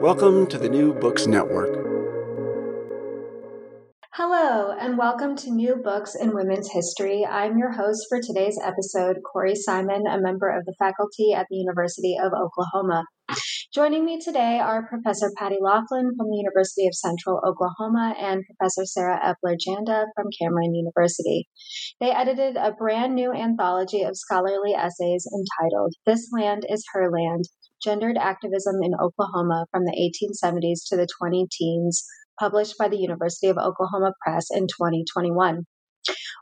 Welcome to the New Books Network. Hello, and welcome to New Books in Women's History. I'm your host for today's episode, Corey Simon, a member of the faculty at the University of Oklahoma. Joining me today are Professor Patty Loughlin from the University of Central Oklahoma and Professor Sarah Eppler Janda from Cameron University. They edited a brand new anthology of scholarly essays entitled This Land is Her Land Gendered Activism in Oklahoma from the 1870s to the 20 teens, published by the University of Oklahoma Press in 2021.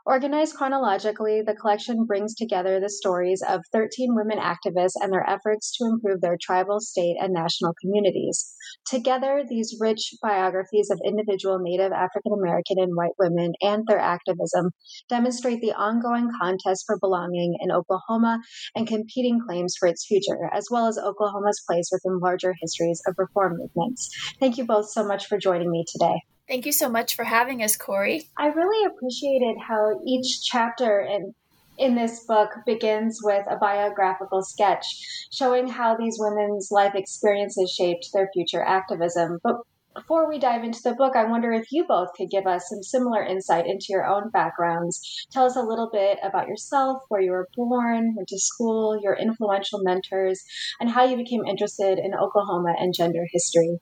Organized chronologically, the collection brings together the stories of 13 women activists and their efforts to improve their tribal, state, and national communities. Together, these rich biographies of individual Native African American and white women and their activism demonstrate the ongoing contest for belonging in Oklahoma and competing claims for its future, as well as Oklahoma's place within larger histories of reform movements. Thank you both so much for joining me today. Thank you so much for having us, Corey. I really appreciated how each chapter in in this book begins with a biographical sketch showing how these women's life experiences shaped their future activism. But before we dive into the book, I wonder if you both could give us some similar insight into your own backgrounds. Tell us a little bit about yourself, where you were born, went to school, your influential mentors, and how you became interested in Oklahoma and gender history.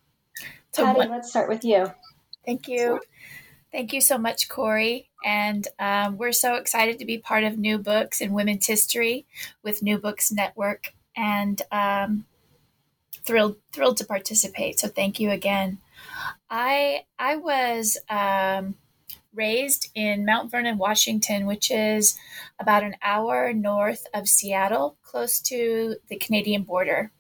Patty, let's start with you. Thank you. Thank you so much, Corey. And um, we're so excited to be part of New Books in Women's History with New Books Network, and um, thrilled thrilled to participate. So thank you again. I I was um, raised in Mount Vernon, Washington, which is about an hour north of Seattle, close to the Canadian border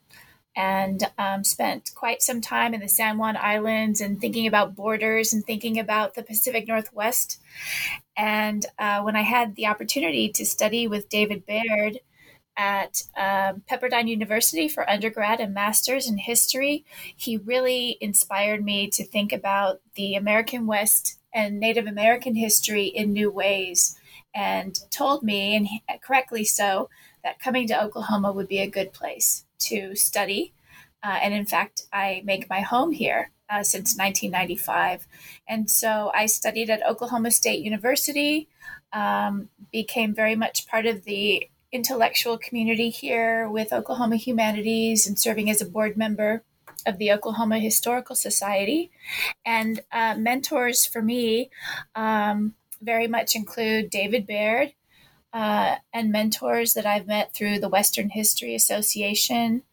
and um, spent quite some time in the San Juan Islands and thinking about borders and thinking about the Pacific Northwest. And uh, when I had the opportunity to study with David Baird at um, Pepperdine University for undergrad and master's in history, he really inspired me to think about the American West and Native American history in new ways and told me, and correctly so, that coming to Oklahoma would be a good place to study. Uh, and in fact, I make my home here uh, since 1995. And so I studied at Oklahoma State University, um, became very much part of the intellectual community here with Oklahoma Humanities and serving as a board member of the Oklahoma Historical Society. And uh, mentors for me um, very much include David Baird, uh, and mentors that I've met through the Western History Association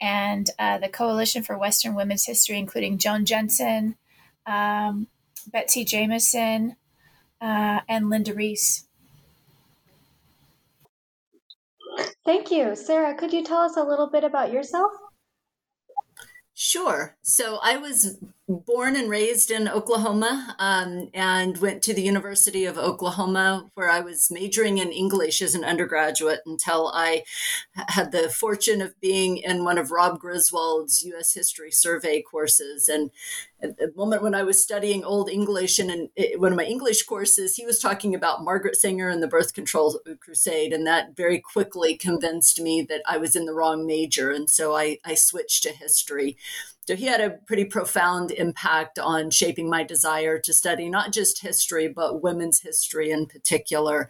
and uh, the Coalition for Western Women's History, including Joan Jensen, um, Betsy Jameson, uh, and Linda Reese. Thank you. Sarah, could you tell us a little bit about yourself? Sure. So I was born and raised in Oklahoma um, and went to the University of Oklahoma, where I was majoring in English as an undergraduate until I had the fortune of being in one of Rob Griswold's U.S. History Survey courses. And at the moment when I was studying Old English in an, one of my English courses, he was talking about Margaret Sanger and the birth control crusade. And that very quickly convinced me that I was in the wrong major. And so I, I switched to history. So he had a pretty profound impact on shaping my desire to study not just history, but women's history in particular.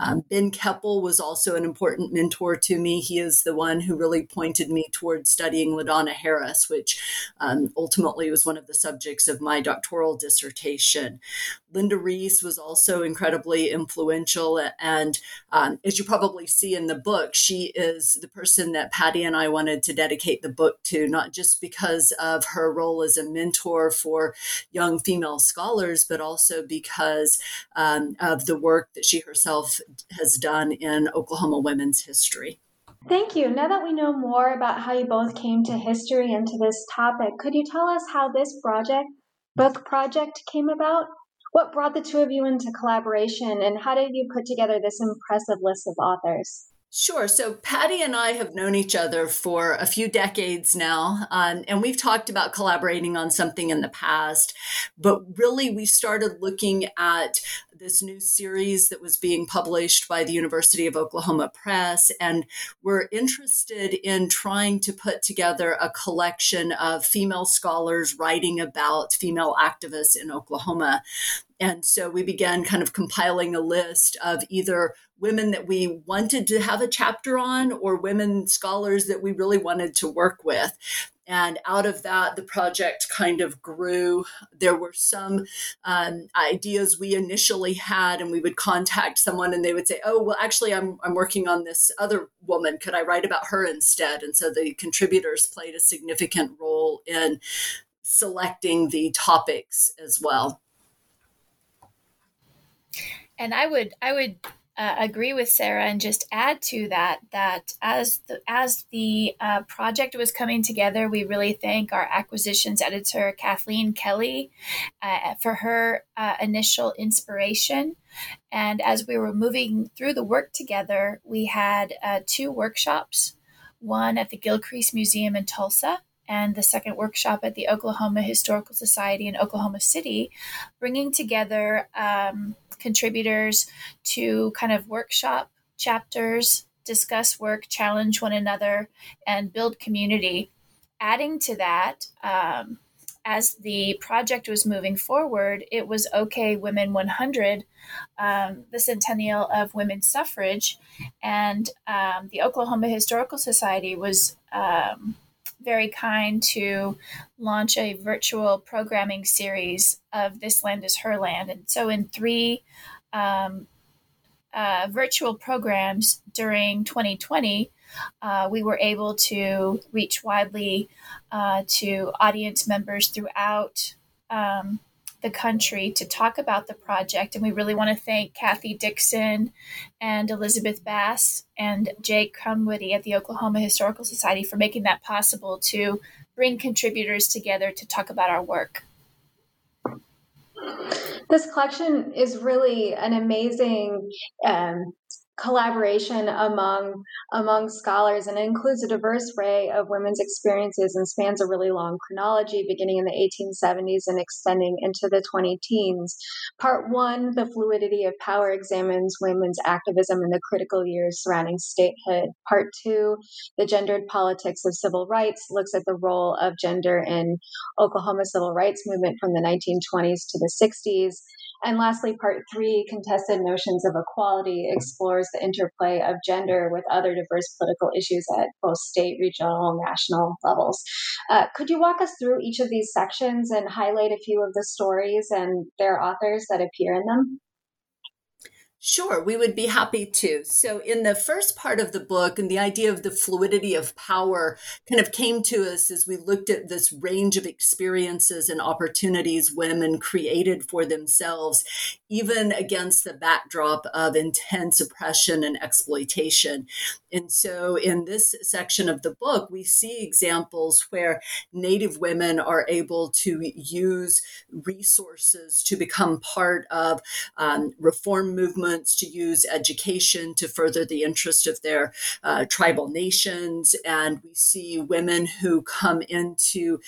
Um, ben Keppel was also an important mentor to me. He is the one who really pointed me towards studying LaDonna Harris, which um, ultimately was one of the subjects of my doctoral dissertation. Linda Reese was also incredibly influential. And um, as you probably see in the book, she is the person that Patty and I wanted to dedicate the book to, not just because of her role as a mentor for young female scholars, but also because um, of the work that she herself has done in Oklahoma women's history. Thank you. Now that we know more about how you both came to history and to this topic, could you tell us how this project, book project, came about? What brought the two of you into collaboration, and how did you put together this impressive list of authors? Sure. So Patty and I have known each other for a few decades now, um, and we've talked about collaborating on something in the past. But really, we started looking at this new series that was being published by the University of Oklahoma Press, and we're interested in trying to put together a collection of female scholars writing about female activists in Oklahoma. And so we began kind of compiling a list of either women that we wanted to have a chapter on or women scholars that we really wanted to work with. And out of that, the project kind of grew. There were some um, ideas we initially had, and we would contact someone and they would say, Oh, well, actually, I'm, I'm working on this other woman. Could I write about her instead? And so the contributors played a significant role in selecting the topics as well. And I would, I would uh, agree with Sarah and just add to that that as the as the uh, project was coming together, we really thank our acquisitions editor Kathleen Kelly uh, for her uh, initial inspiration. And as we were moving through the work together, we had uh, two workshops, one at the Gilcrease Museum in Tulsa and the second workshop at the Oklahoma Historical Society in Oklahoma City, bringing together um, contributors to kind of workshop chapters, discuss work, challenge one another, and build community. Adding to that, um, as the project was moving forward, it was OK Women 100, um, the centennial of women's suffrage, and um, the Oklahoma Historical Society was um, very kind to launch a virtual programming series of This Land is Her Land. And so, in three um, uh, virtual programs during 2020, uh, we were able to reach widely uh, to audience members throughout um, the country to talk about the project. And we really want to thank Kathy Dickson and Elizabeth Bass and Jake Crumwoody at the Oklahoma Historical Society for making that possible to bring contributors together to talk about our work. This collection is really an amazing um, collaboration among among scholars and it includes a diverse array of women's experiences and spans a really long chronology beginning in the 1870s and extending into the 20 teens. Part one the fluidity of power examines women's activism in the critical years surrounding statehood. Part two the gendered politics of civil rights looks at the role of gender in oklahoma civil rights movement from the 1920s to the 60s and lastly, part three, contested notions of equality, explores the interplay of gender with other diverse political issues at both state, regional, national levels. Uh, could you walk us through each of these sections and highlight a few of the stories and their authors that appear in them? Sure, we would be happy to. So, in the first part of the book, and the idea of the fluidity of power kind of came to us as we looked at this range of experiences and opportunities women created for themselves, even against the backdrop of intense oppression and exploitation. And so, in this section of the book, we see examples where Native women are able to use resources to become part of um, reform movements movements to use education to further the interest of their uh, tribal nations. And we see women who come into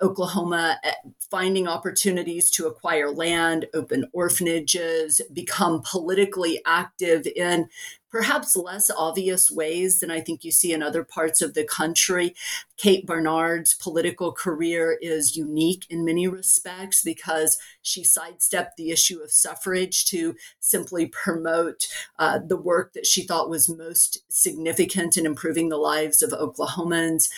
Oklahoma eh, finding opportunities to acquire land, open orphanages, become politically active in perhaps less obvious ways than I think you see in other parts of the country. Kate Barnard's political career is unique in many respects because she sidestepped the issue of suffrage to simply promote uh, the work that she thought was most significant in improving the lives of Oklahomans.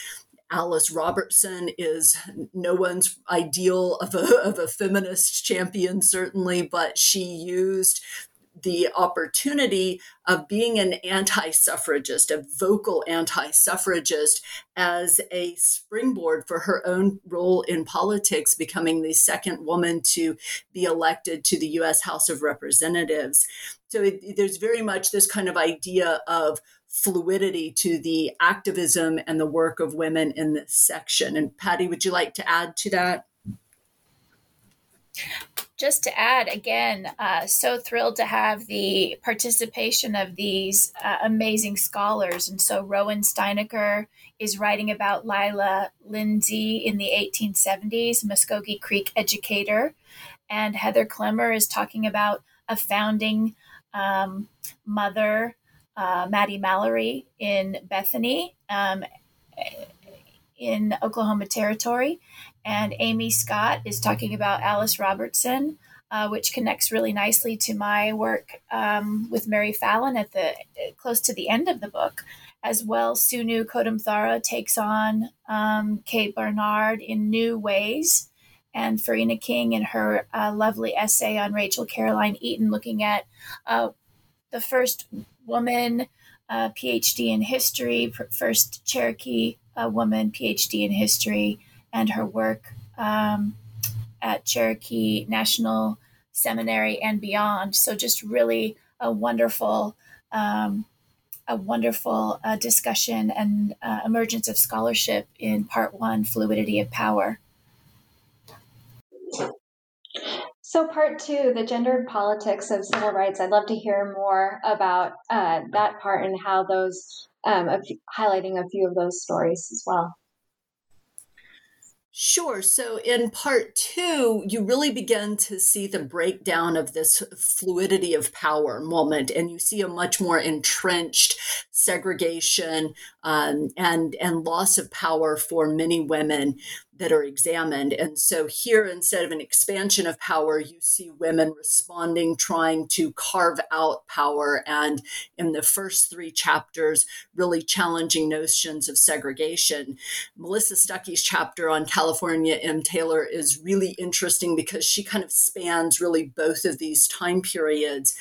Alice Robertson is no one's ideal of a, of a feminist champion, certainly, but she used the opportunity of being an anti suffragist, a vocal anti suffragist, as a springboard for her own role in politics, becoming the second woman to be elected to the US House of Representatives. So it, there's very much this kind of idea of fluidity to the activism and the work of women in this section. And Patty, would you like to add to that? Just to add again, uh, so thrilled to have the participation of these uh, amazing scholars. And so Rowan Steineker is writing about Lilah Lindsey in the 1870s, Muscogee Creek educator. And Heather Klemmer is talking about a founding um, mother uh, Mattie Mallory in Bethany um, in Oklahoma Territory. And Amy Scott is talking about Alice Robertson, uh, which connects really nicely to my work um, with Mary Fallin at the close to the end of the book. As well, Sunu Kodumthara takes on um, Kate Barnard in new ways, and Farina King in her uh, lovely essay on Rachel Caroline Eaton, looking at uh, the first woman uh, PhD in history, first Cherokee uh, woman PhD in history, and her work um, at Cherokee National Seminary and beyond. So just really a wonderful, um, a wonderful uh, discussion and uh, emergence of scholarship in part one, fluidity of power. So, part two, the gendered politics of civil rights. I'd love to hear more about uh, that part and how those, um, highlighting a few of those stories as well. Sure. So in part two, you really begin to see the breakdown of this fluidity of power moment, and you see a much more entrenched segregation um, and and loss of power for many women that are examined. And so here, instead of an expansion of power, you see women responding, trying to carve out power. And in the first three chapters, really challenging notions of segregation. Melissa Stuckey's chapter on California M. Taylor is really interesting because she kind of spans really both of these time periods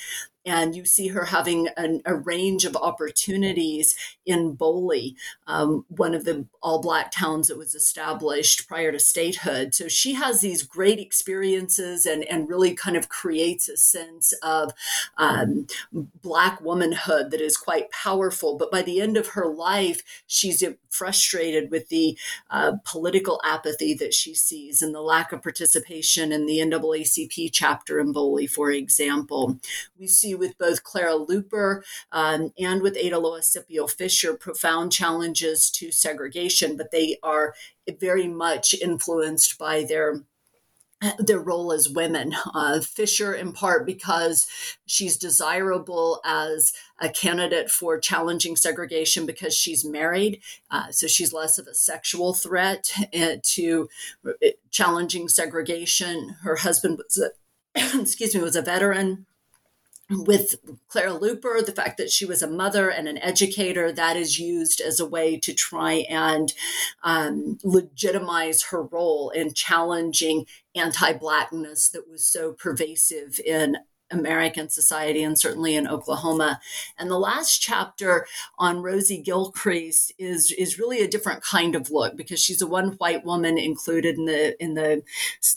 and you see her having an, a range of opportunities in Boley, um, one of the all black towns that was established prior to statehood. So she has these great experiences and, and really kind of creates a sense of um, black womanhood that is quite powerful. But by the end of her life, she's frustrated with the uh, political apathy that she sees and the lack of participation in the NAACP chapter in Boley, for example. We see with both Clara Luper um, and with Ada Lois Sipuel Fisher profound challenges to segregation, but they are very much influenced by their their role as women. Uh, Fisher, in part because she's desirable as a candidate for challenging segregation because she's married, uh, so she's less of a sexual threat uh, to uh, challenging segregation. Her husband was, a, excuse me, was a veteran with Clara Luper, the fact that she was a mother and an educator, that is used as a way to try and um, legitimize her role in challenging anti Blackness that was so pervasive in American society and certainly in Oklahoma. And the last chapter on Rosie Gilcrease is is really a different kind of look because she's a one white woman included in the in the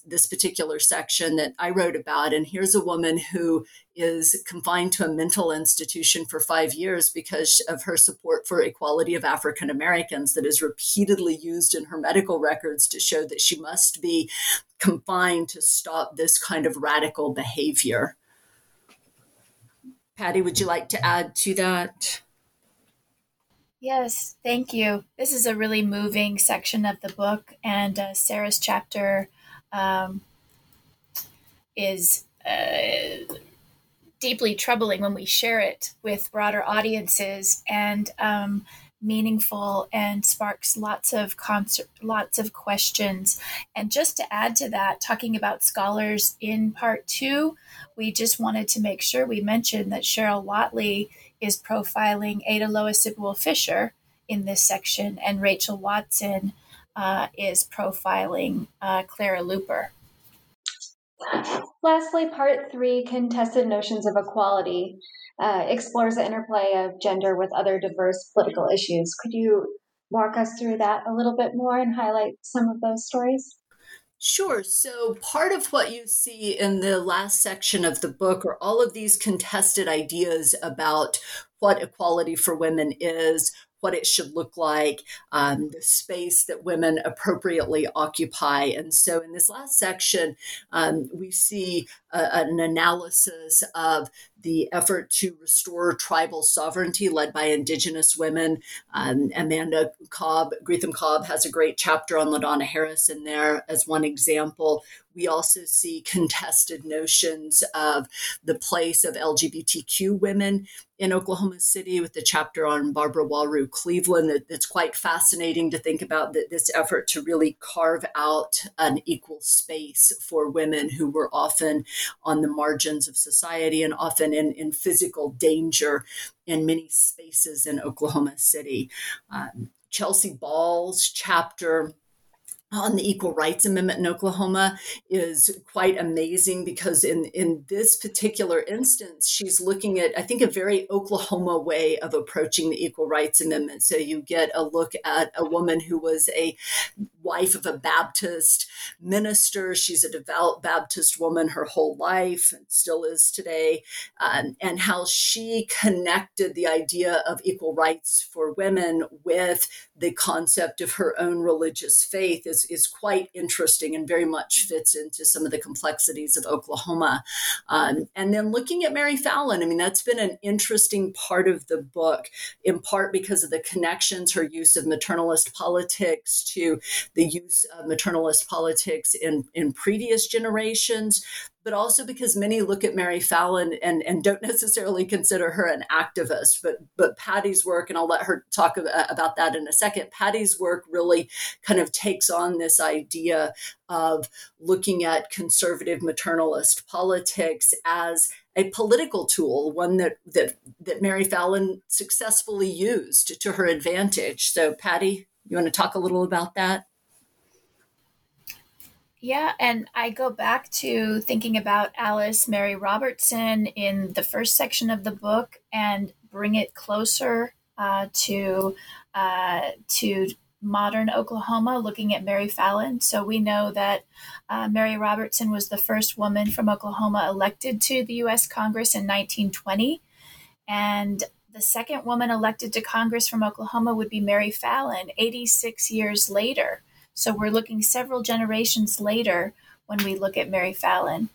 this particular section that I wrote about. And here's a woman who is confined to a mental institution for five years because of her support for equality of African Americans that is repeatedly used in her medical records to show that she must be confined to stop this kind of radical behavior. Patty, would you like to add to that? Yes, thank you. This is a really moving section of the book, and uh, Sarah's chapter um, is uh, deeply troubling when we share it with broader audiences and um, meaningful and sparks lots of concert, lots of questions. And just to add to that, talking about scholars in part two, we just wanted to make sure we mentioned that Cheryl Wattley is profiling Ada Lois Sipuel Fisher in this section, and Rachel Watson uh, is profiling uh, Clara Luper. Lastly, part three contested notions of equality uh, explores the interplay of gender with other diverse political issues. Could you walk us through that a little bit more and highlight some of those stories? Sure. So, part of what you see in the last section of the book are all of these contested ideas about what equality for women is, what it should look like, um, the space that women appropriately occupy. And so, in this last section, um, we see an analysis of the effort to restore tribal sovereignty led by Indigenous women. Um, Amanda Cobb, Greetham Cobb, has a great chapter on LaDonna Harris in there as one example. We also see contested notions of the place of LGBTQ women in Oklahoma City with the chapter on Barbara Walrue Cleveland. That, that's quite fascinating to think about this effort to really carve out an equal space for women who were often on the margins of society and often in, in physical danger in many spaces in Oklahoma City. Um, Chelsea Ball's chapter on the Equal Rights Amendment in Oklahoma is quite amazing because in, in this particular instance, she's looking at, I think, a very Oklahoma way of approaching the Equal Rights Amendment. So you get a look at a woman who was a wife of a Baptist minister. She's a devout Baptist woman her whole life and still is today. Um, and how she connected the idea of equal rights for women with the concept of her own religious faith is, is quite interesting and very much fits into some of the complexities of Oklahoma. Um, and then looking at Mary Fallin, I mean, that's been an interesting part of the book, in part because of the connections, her use of maternalist politics to the use of maternalist politics in, in previous generations, but also because many look at Mary Fallin and, and don't necessarily consider her an activist. But but Patty's work, and I'll let her talk uh, about that in a second. Patty's work really kind of takes on this idea of looking at conservative maternalist politics as a political tool, one that that that Mary Fallin successfully used to her advantage. So, Patty, you want to talk a little about that? Yeah, and I go back to thinking about Alice Mary Robertson in the first section of the book and bring it closer uh, to uh, to modern Oklahoma, looking at Mary Fallin. So we know that uh, Mary Robertson was the first woman from Oklahoma elected to the U.S. Congress in 1920, and the second woman elected to Congress from Oklahoma would be Mary Fallin 86 years later. So we're looking several generations later when we look at Mary Fallin.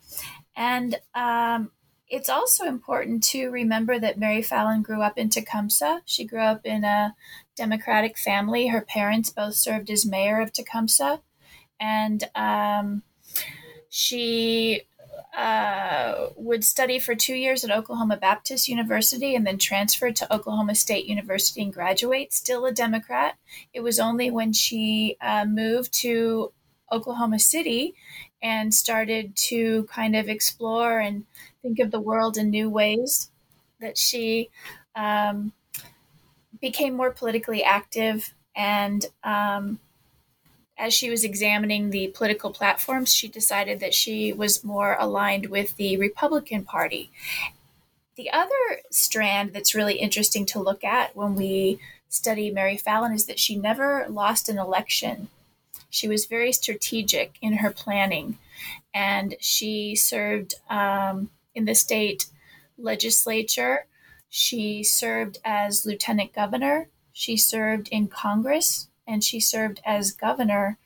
And um, it's also important to remember that Mary Fallin grew up in Tecumseh. She grew up in a Democratic family. Her parents both served as mayor of Tecumseh. And um, she uh, would study for two years at Oklahoma Baptist University and then transferred to Oklahoma State University and graduate, still a Democrat. It was only when she uh, moved to Oklahoma City and started to kind of explore and think of the world in new ways that she um, became more politically active and um, as she was examining the political platforms, she decided that she was more aligned with the Republican Party. The other strand that's really interesting to look at when we study Mary Fallin is that she never lost an election. She was very strategic in her planning, and she served um, in the state legislature. She served as lieutenant governor. She served in Congress and she served as governor,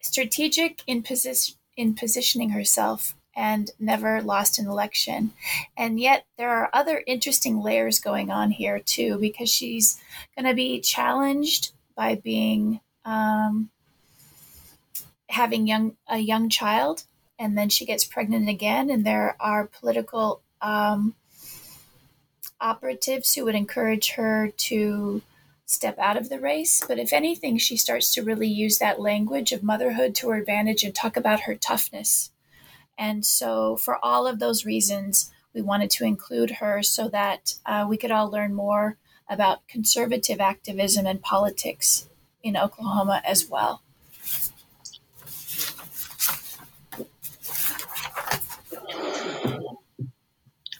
strategic in, position, in positioning herself and never lost an election. And yet, there are other interesting layers going on here, too, because she's going to be challenged by being. Um, having young a young child and then she gets pregnant again and there are political um, operatives who would encourage her to step out of the race. But if anything, she starts to really use that language of motherhood to her advantage and talk about her toughness. And so, for all of those reasons, we wanted to include her so that uh, we could all learn more about conservative activism and politics in Oklahoma as well.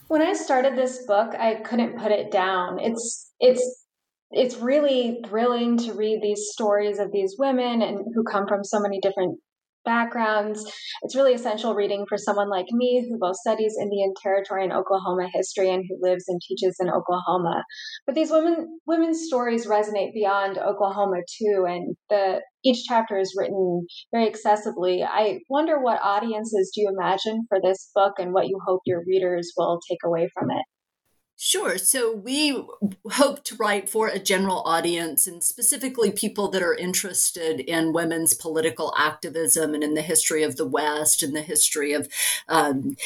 When I started this book, I couldn't put it down. It's it's it's really thrilling to read these stories of these women and who come from so many different backgrounds. It's really essential reading for someone like me who both studies Indian Territory and Oklahoma history and who lives and teaches in Oklahoma. But these women women's stories resonate beyond Oklahoma too, and the each chapter is written very accessibly. I wonder what audiences do you imagine for this book and what you hope your readers will take away from it. Sure. So we hope to write for a general audience and specifically people that are interested in women's political activism and in the history of the West and the history of um,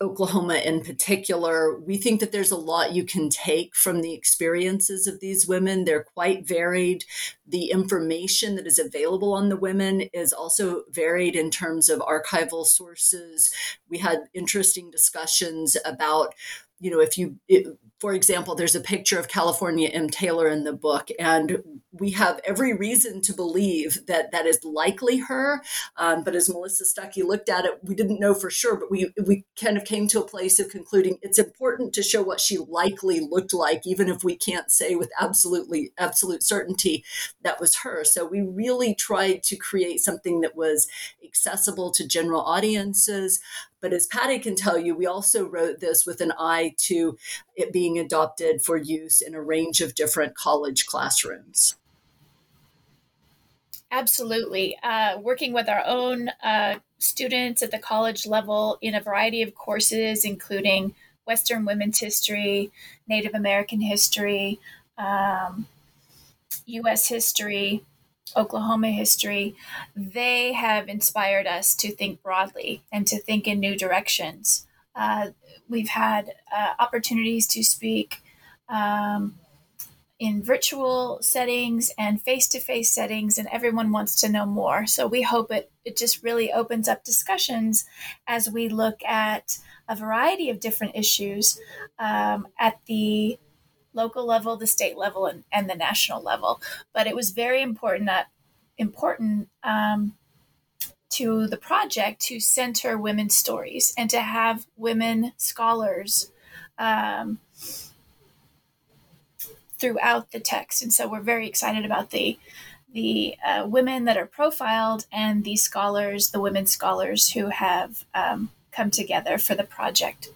Oklahoma in particular. We think that there's a lot you can take from the experiences of these women. They're quite varied. The information that is available on the women is also varied in terms of archival sources. We had interesting discussions about you know, if you, it, for example, there's a picture of California M. Taylor in the book, and we have every reason to believe that that is likely her. Um, but as Melissa Stuckey looked at it, we didn't know for sure, but we we kind of came to a place of concluding it's important to show what she likely looked like, even if we can't say with absolutely absolute certainty that was her. So we really tried to create something that was accessible to general audiences, but as Patty can tell you, we also wrote this with an eye to it being adopted for use in a range of different college classrooms. Absolutely. Uh, working with our own uh, students at the college level in a variety of courses, including Western women's history, Native American history, um, U.S. history, Oklahoma history, they have inspired us to think broadly and to think in new directions. Uh, we've had uh, opportunities to speak um, in virtual settings and face to face settings, and everyone wants to know more. So we hope it, it just really opens up discussions as we look at a variety of different issues um, at the local level, the state level, and, and the national level. But it was very important that important um, to the project to center women's stories and to have women scholars um, throughout the text. And so we're very excited about the the uh, women that are profiled and the scholars, the women scholars who have um, come together for the project.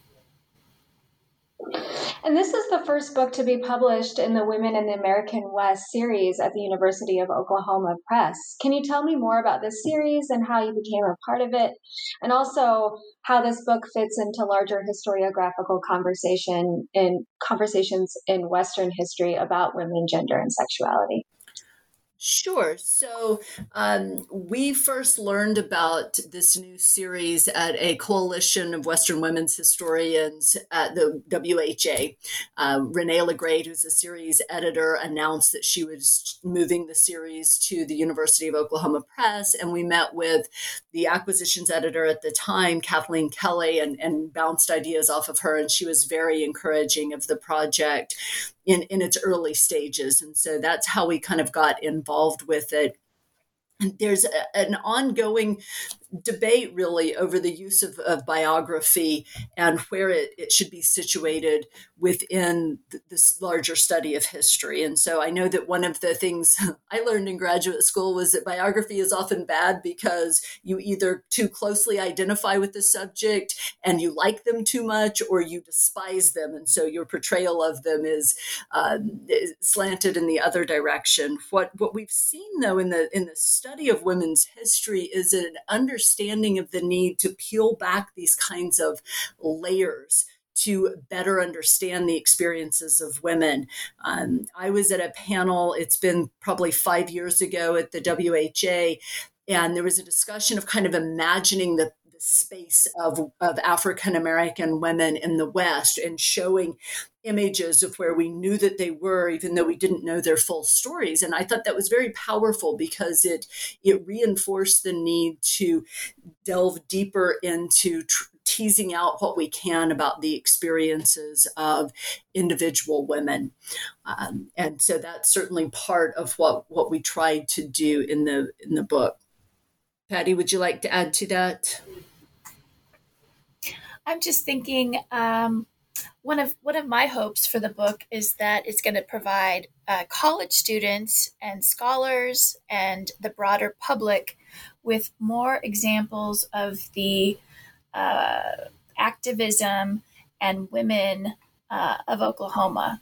And this is the first book to be published in the Women in the American West series at the University of Oklahoma Press. Can you tell me more about this series and how you became a part of it? And also how this book fits into larger historiographical conversation in conversations in Western history about women, gender, and sexuality. Sure. So um, we first learned about this new series at a coalition of Western women's historians at the WHA. Uh, Renee Laegreid, who's a series editor, announced that she was moving the series to the University of Oklahoma Press. And we met with the acquisitions editor at the time, Kathleen Kelly, and, and bounced ideas off of her. And she was very encouraging of the project in, in its early stages. And so that's how we kind of got involved with it. And there's a, an ongoing debate really over the use of, of biography and where it, it, should be situated within th- this larger study of history. And so I know that one of the things I learned in graduate school was that biography is often bad because you either too closely identify with the subject and you like them too much or you despise them. And so your portrayal of them is, um, is slanted in the other direction. What, what we've seen though in the, in the study of women's history is an understanding understanding of the need to peel back these kinds of layers to better understand the experiences of women. Um, I was at a panel, it's been probably five years ago at the WHA, and there was a discussion of kind of imagining the space of, of African American women in the West and showing images of where we knew that they were, even though we didn't know their full stories. And I thought that was very powerful because it it reinforced the need to delve deeper into tr- teasing out what we can about the experiences of individual women. Um, and so that's certainly part of what what we tried to do in the in the book. Patty, would you like to add to that? I'm just thinking um, one of one of my hopes for the book is that it's going to provide uh, college students and scholars and the broader public with more examples of the uh, activism and women uh, of Oklahoma.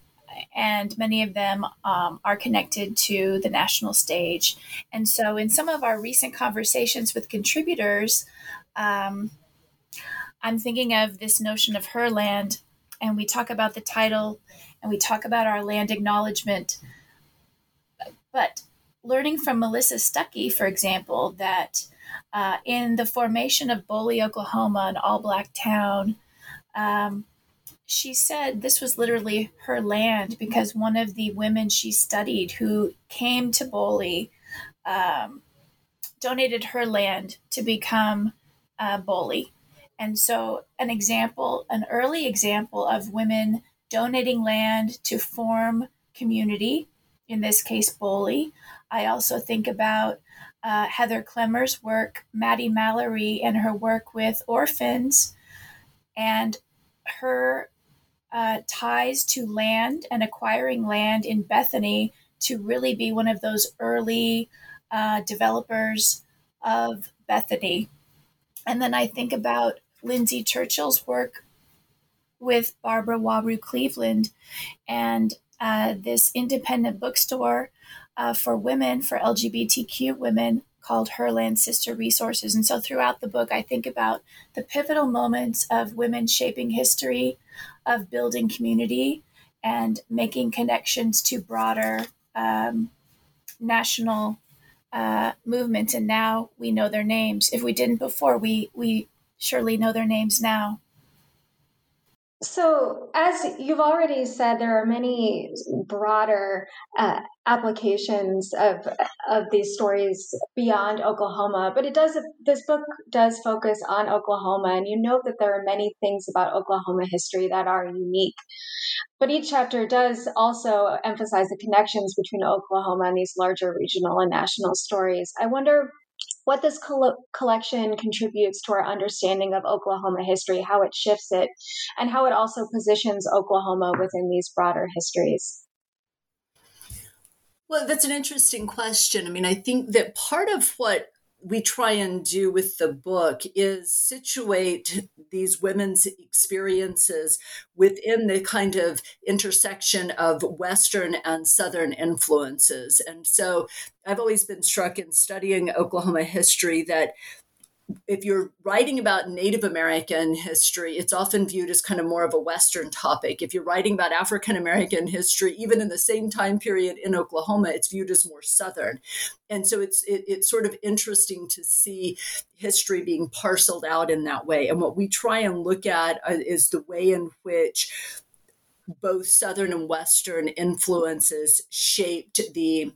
And many of them um, are connected to the national stage. And so, in some of our recent conversations with contributors, um, I'm thinking of this notion of her land, and we talk about the title and we talk about our land acknowledgement. But learning from Melissa Stuckey, for example, that uh, in the formation of Boley, Oklahoma, an all black town, um, she said this was literally her land because one of the women she studied who came to Boley um, donated her land to become uh, Boley. And so, an example, an early example of women donating land to form community, in this case, Boley. I also think about uh, Heather Clemmer's work, Mattie Mallory, and her work with orphans, and her uh, ties to land and acquiring land in Bethany to really be one of those early uh, developers of Bethany. And then I think about Lindsay Churchill's work with Barbara Wabru Cleveland and uh, this independent bookstore uh, for women, for LGBTQ women, called Herland Sister Resources. And so throughout the book, I think about the pivotal moments of women shaping history, of building community, and making connections to broader um, national uh, movements. And now we know their names. If we didn't before, we we surely know their names now. So, as you've already said, there are many broader uh, applications of of these stories beyond Oklahoma. But it does this book does focus on Oklahoma, and you note that there are many things about Oklahoma history that are unique. But each chapter does also emphasize the connections between Oklahoma and these larger regional and national stories. I wonder what this col- collection contributes to our understanding of Oklahoma history, how it shifts it, and how it also positions Oklahoma within these broader histories. Well, that's an interesting question. I mean, I think that part of what we try and do with the book is situate these women's experiences within the kind of intersection of Western and Southern influences. And so I've always been struck in studying Oklahoma history that if you're writing about Native American history, it's often viewed as kind of more of a Western topic. If you're writing about African American history, even in the same time period in Oklahoma, it's viewed as more Southern. And so it's it, it's sort of interesting to see history being parceled out in that way. And what we try and look at uh, is the way in which both Southern and Western influences shaped the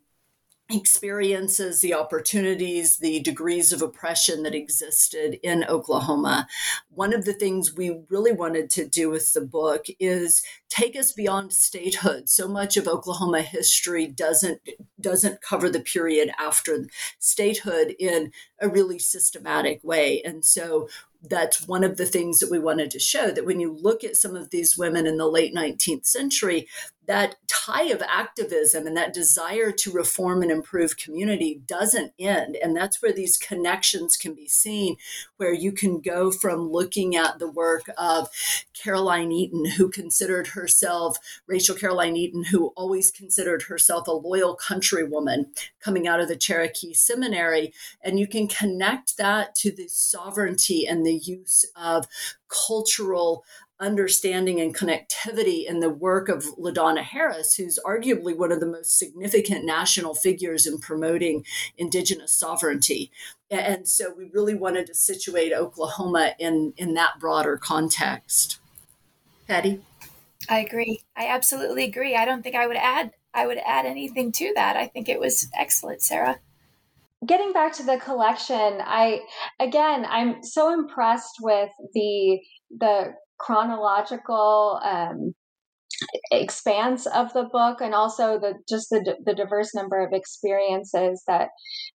experiences, the opportunities, the degrees of oppression that existed in Oklahoma. One of the things we really wanted to do with the book is take us beyond statehood. So much of Oklahoma history doesn't doesn't cover the period after statehood in a really systematic way. And so that's one of the things that we wanted to show that when you look at some of these women in the late 19th century, that tie of activism and that desire to reform and improve community doesn't end. And that's where these connections can be seen, where you can go from looking at the work of Caroline Eaton, who considered herself, Rachel Caroline Eaton, who always considered herself a loyal countrywoman coming out of the Cherokee Seminary. And you can connect that to the sovereignty and the use of cultural understanding and connectivity in the work of LaDonna Harris, who's arguably one of the most significant national figures in promoting Indigenous sovereignty. And so we really wanted to situate Oklahoma in, in that broader context. Patty? I agree. I absolutely agree. I don't think I would add I would add anything to that. I think it was excellent, Sarah getting back to the collection i again i'm so impressed with the the chronological um, expanse of the book and also the just the, the diverse number of experiences that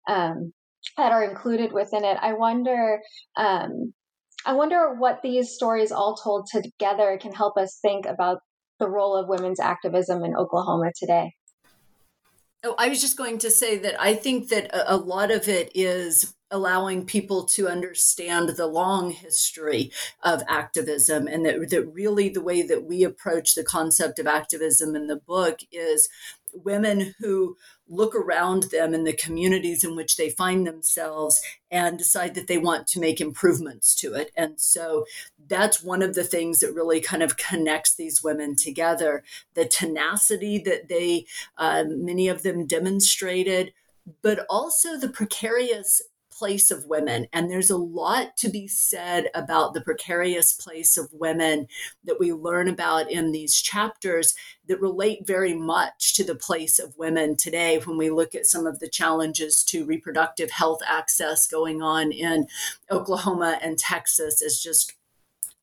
um, that are included within it i wonder um, i wonder what these stories all told together can help us think about the role of women's activism in oklahoma today. Oh, I was just going to say that I think that a, lot of it is allowing people to understand the long history of activism and that, that really the way that we approach the concept of activism in the book is women who look around them in the communities in which they find themselves and decide that they want to make improvements to it. And so that's one of the things that really kind of connects these women together the tenacity that they, uh, many of them demonstrated, but also the precarious place of women. And there's a lot to be said about the precarious place of women that we learn about in these chapters that relate very much to the place of women today when we look at some of the challenges to reproductive health access going on in Oklahoma and Texas as just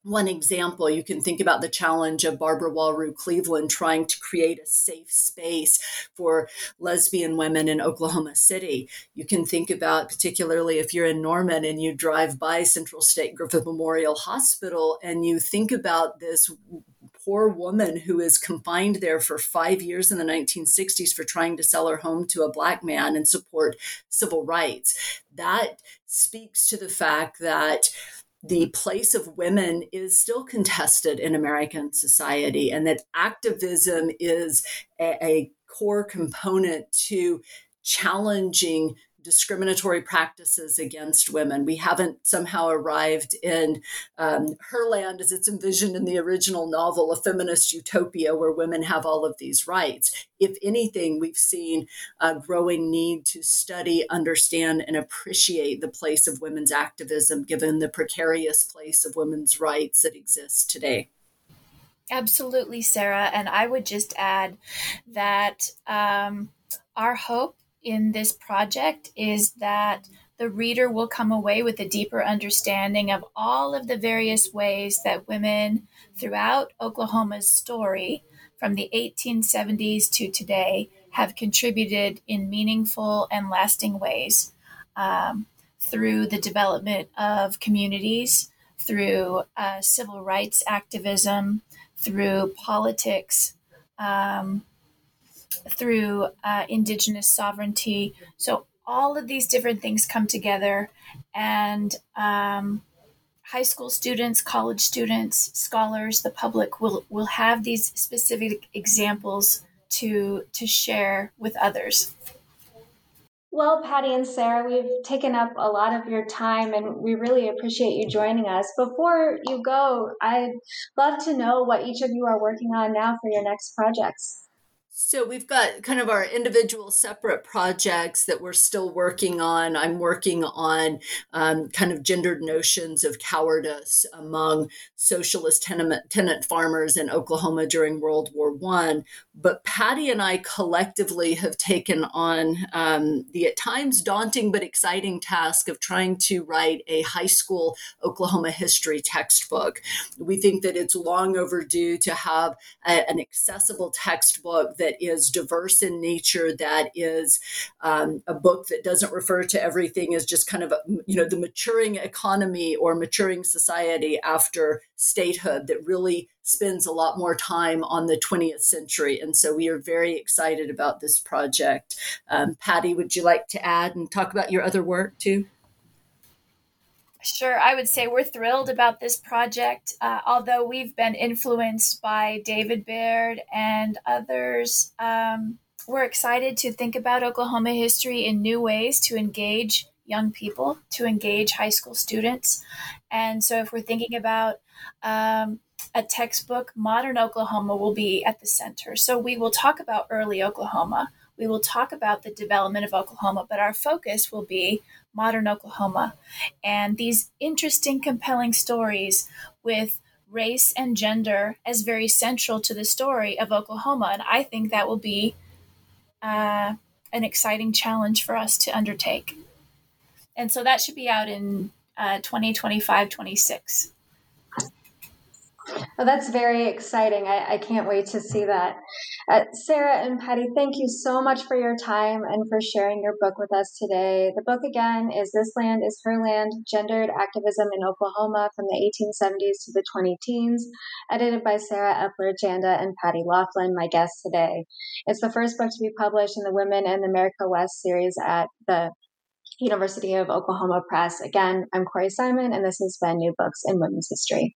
one example, you can think about the challenge of Barbara Walrue Cleveland trying to create a safe space for lesbian women in Oklahoma City. You can think about, particularly if you're in Norman and you drive by Central State Griffin Memorial Hospital and you think about this poor woman who is confined there for five years in the 1960s for trying to sell her home to a black man and support civil rights. That speaks to the fact that the place of women is still contested in American society, and that activism is a, a core component to challenging discriminatory practices against women. We haven't somehow arrived in um, Herland as it's envisioned in the original novel, a feminist utopia where women have all of these rights. If anything, we've seen a growing need to study, understand, and appreciate the place of women's activism given the precarious place of women's rights that exists today. Absolutely, Sarah. And I would just add that um, our hope in this project is that the reader will come away with a deeper understanding of all of the various ways that women throughout Oklahoma's story from the 1870s to today have contributed in meaningful and lasting ways um, through the development of communities, through uh, civil rights activism, through politics, um, through uh, indigenous sovereignty. So all of these different things come together, and um, high school students, college students, scholars, the public will will have these specific examples to to share with others. Well, Patty and Sarah, we've taken up a lot of your time and we really appreciate you joining us. Before you go, I'd love to know what each of you are working on now for your next projects. So we've got kind of our individual separate projects that we're still working on. I'm working on um, kind of gendered notions of cowardice among socialist tenement, tenant farmers in Oklahoma during World War One. But Patty and I collectively have taken on um, the at times daunting but exciting task of trying to write a high school Oklahoma history textbook. We think that it's long overdue to have a, an accessible textbook that is diverse in nature, that is um, a book that doesn't refer to everything as just kind of, a, you know, the maturing economy or maturing society after statehood that really spends a lot more time on the 20th century. And so we are very excited about this project. Um, Patty, would you like to add and talk about your other work too? Sure, I would say we're thrilled about this project. Uh, although we've been influenced by David Baird and others, um, we're excited to think about Oklahoma history in new ways to engage young people, to engage high school students. And so, if we're thinking about um, a textbook, modern Oklahoma will be at the center. So, we will talk about early Oklahoma. We will talk about the development of Oklahoma, but our focus will be modern Oklahoma. And these interesting, compelling stories with race and gender as very central to the story of Oklahoma. And I think that will be uh, an exciting challenge for us to undertake. And so that should be out in uh, 2025 26. Well, that's very exciting. I, I can't wait to see that. Uh, Sarah and Patty, thank you so much for your time and for sharing your book with us today. The book again is This Land is Her Land Gendered Activism in Oklahoma from the 1870s to the 20 teens, edited by Sarah Eppler Janda and Patty Loughlin, my guests today. It's the first book to be published in the Women in America West series at the University of Oklahoma Press. Again, I'm Corey Simon, and this has been New Books in Women's History.